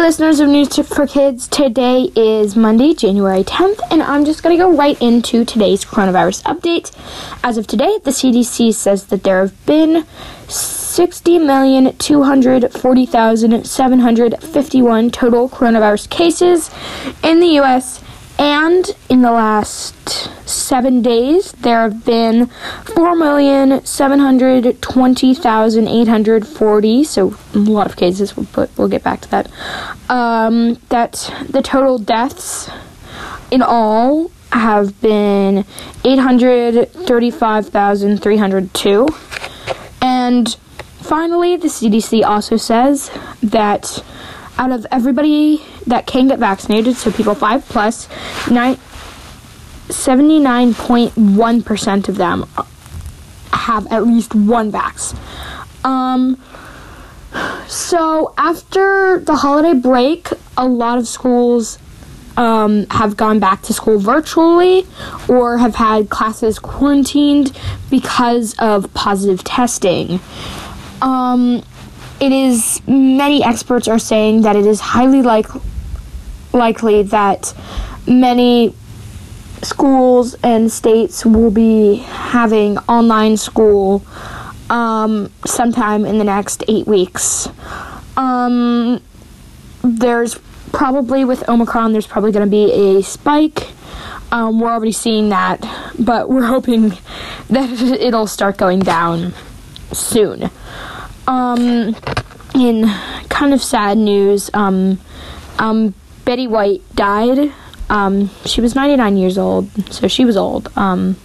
listeners of News for Kids. Today is Monday, January 10th, and I'm just going to go right into today's coronavirus update. As of today, the CDC says that there have been 60,240,751 total coronavirus cases in the U.S. And in the last seven days, there have been 4,720,840. So a lot of cases. We'll put. We'll get back to that. Um, that the total deaths in all have been 835,302. And finally, the CDC also says that out of everybody that can get vaccinated, so people 5 plus, 79.1% of them have at least one vax. Um, so after the holiday break, a lot of schools um, have gone back to school virtually or have had classes quarantined because of positive testing. Um, it is many experts are saying that it is highly like, likely that many schools and states will be having online school um, sometime in the next eight weeks. Um, there's probably with Omicron, there's probably going to be a spike. Um, we're already seeing that, but we're hoping that it'll start going down soon. Um, in kind of sad news, um, um, Betty White died. Um, she was 99 years old, so she was old. Um,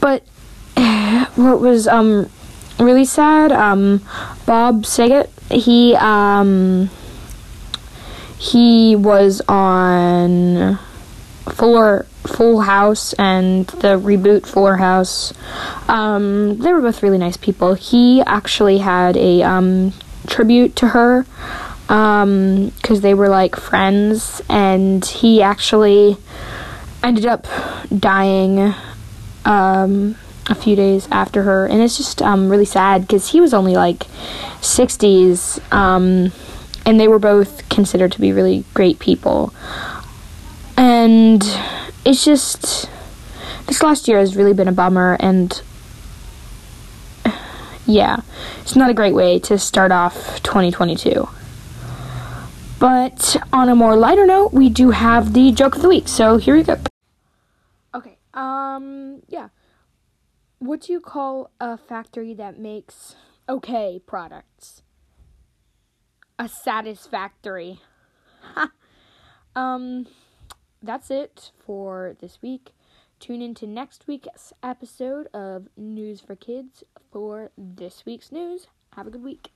but what was um, really sad, um, Bob Saget, he um, he was on Fuller Full House and the reboot Fuller House. Um, they were both really nice people. He actually had a tribute to her because um, they were like friends, and he actually ended up dying um, a few days after her, and it's just um, really sad because he was only like 60s, um, and they were both considered to be really great people. And it's just this last year has really been a bummer and yeah, it's not a great way to start off 2022. But on a more lighter note, we do have the joke of the week. So here we go. Okay. Um yeah. What do you call a factory that makes okay products? A satisfactory. um that's it for this week. Tune into next week's episode of News for Kids for this week's news. Have a good week.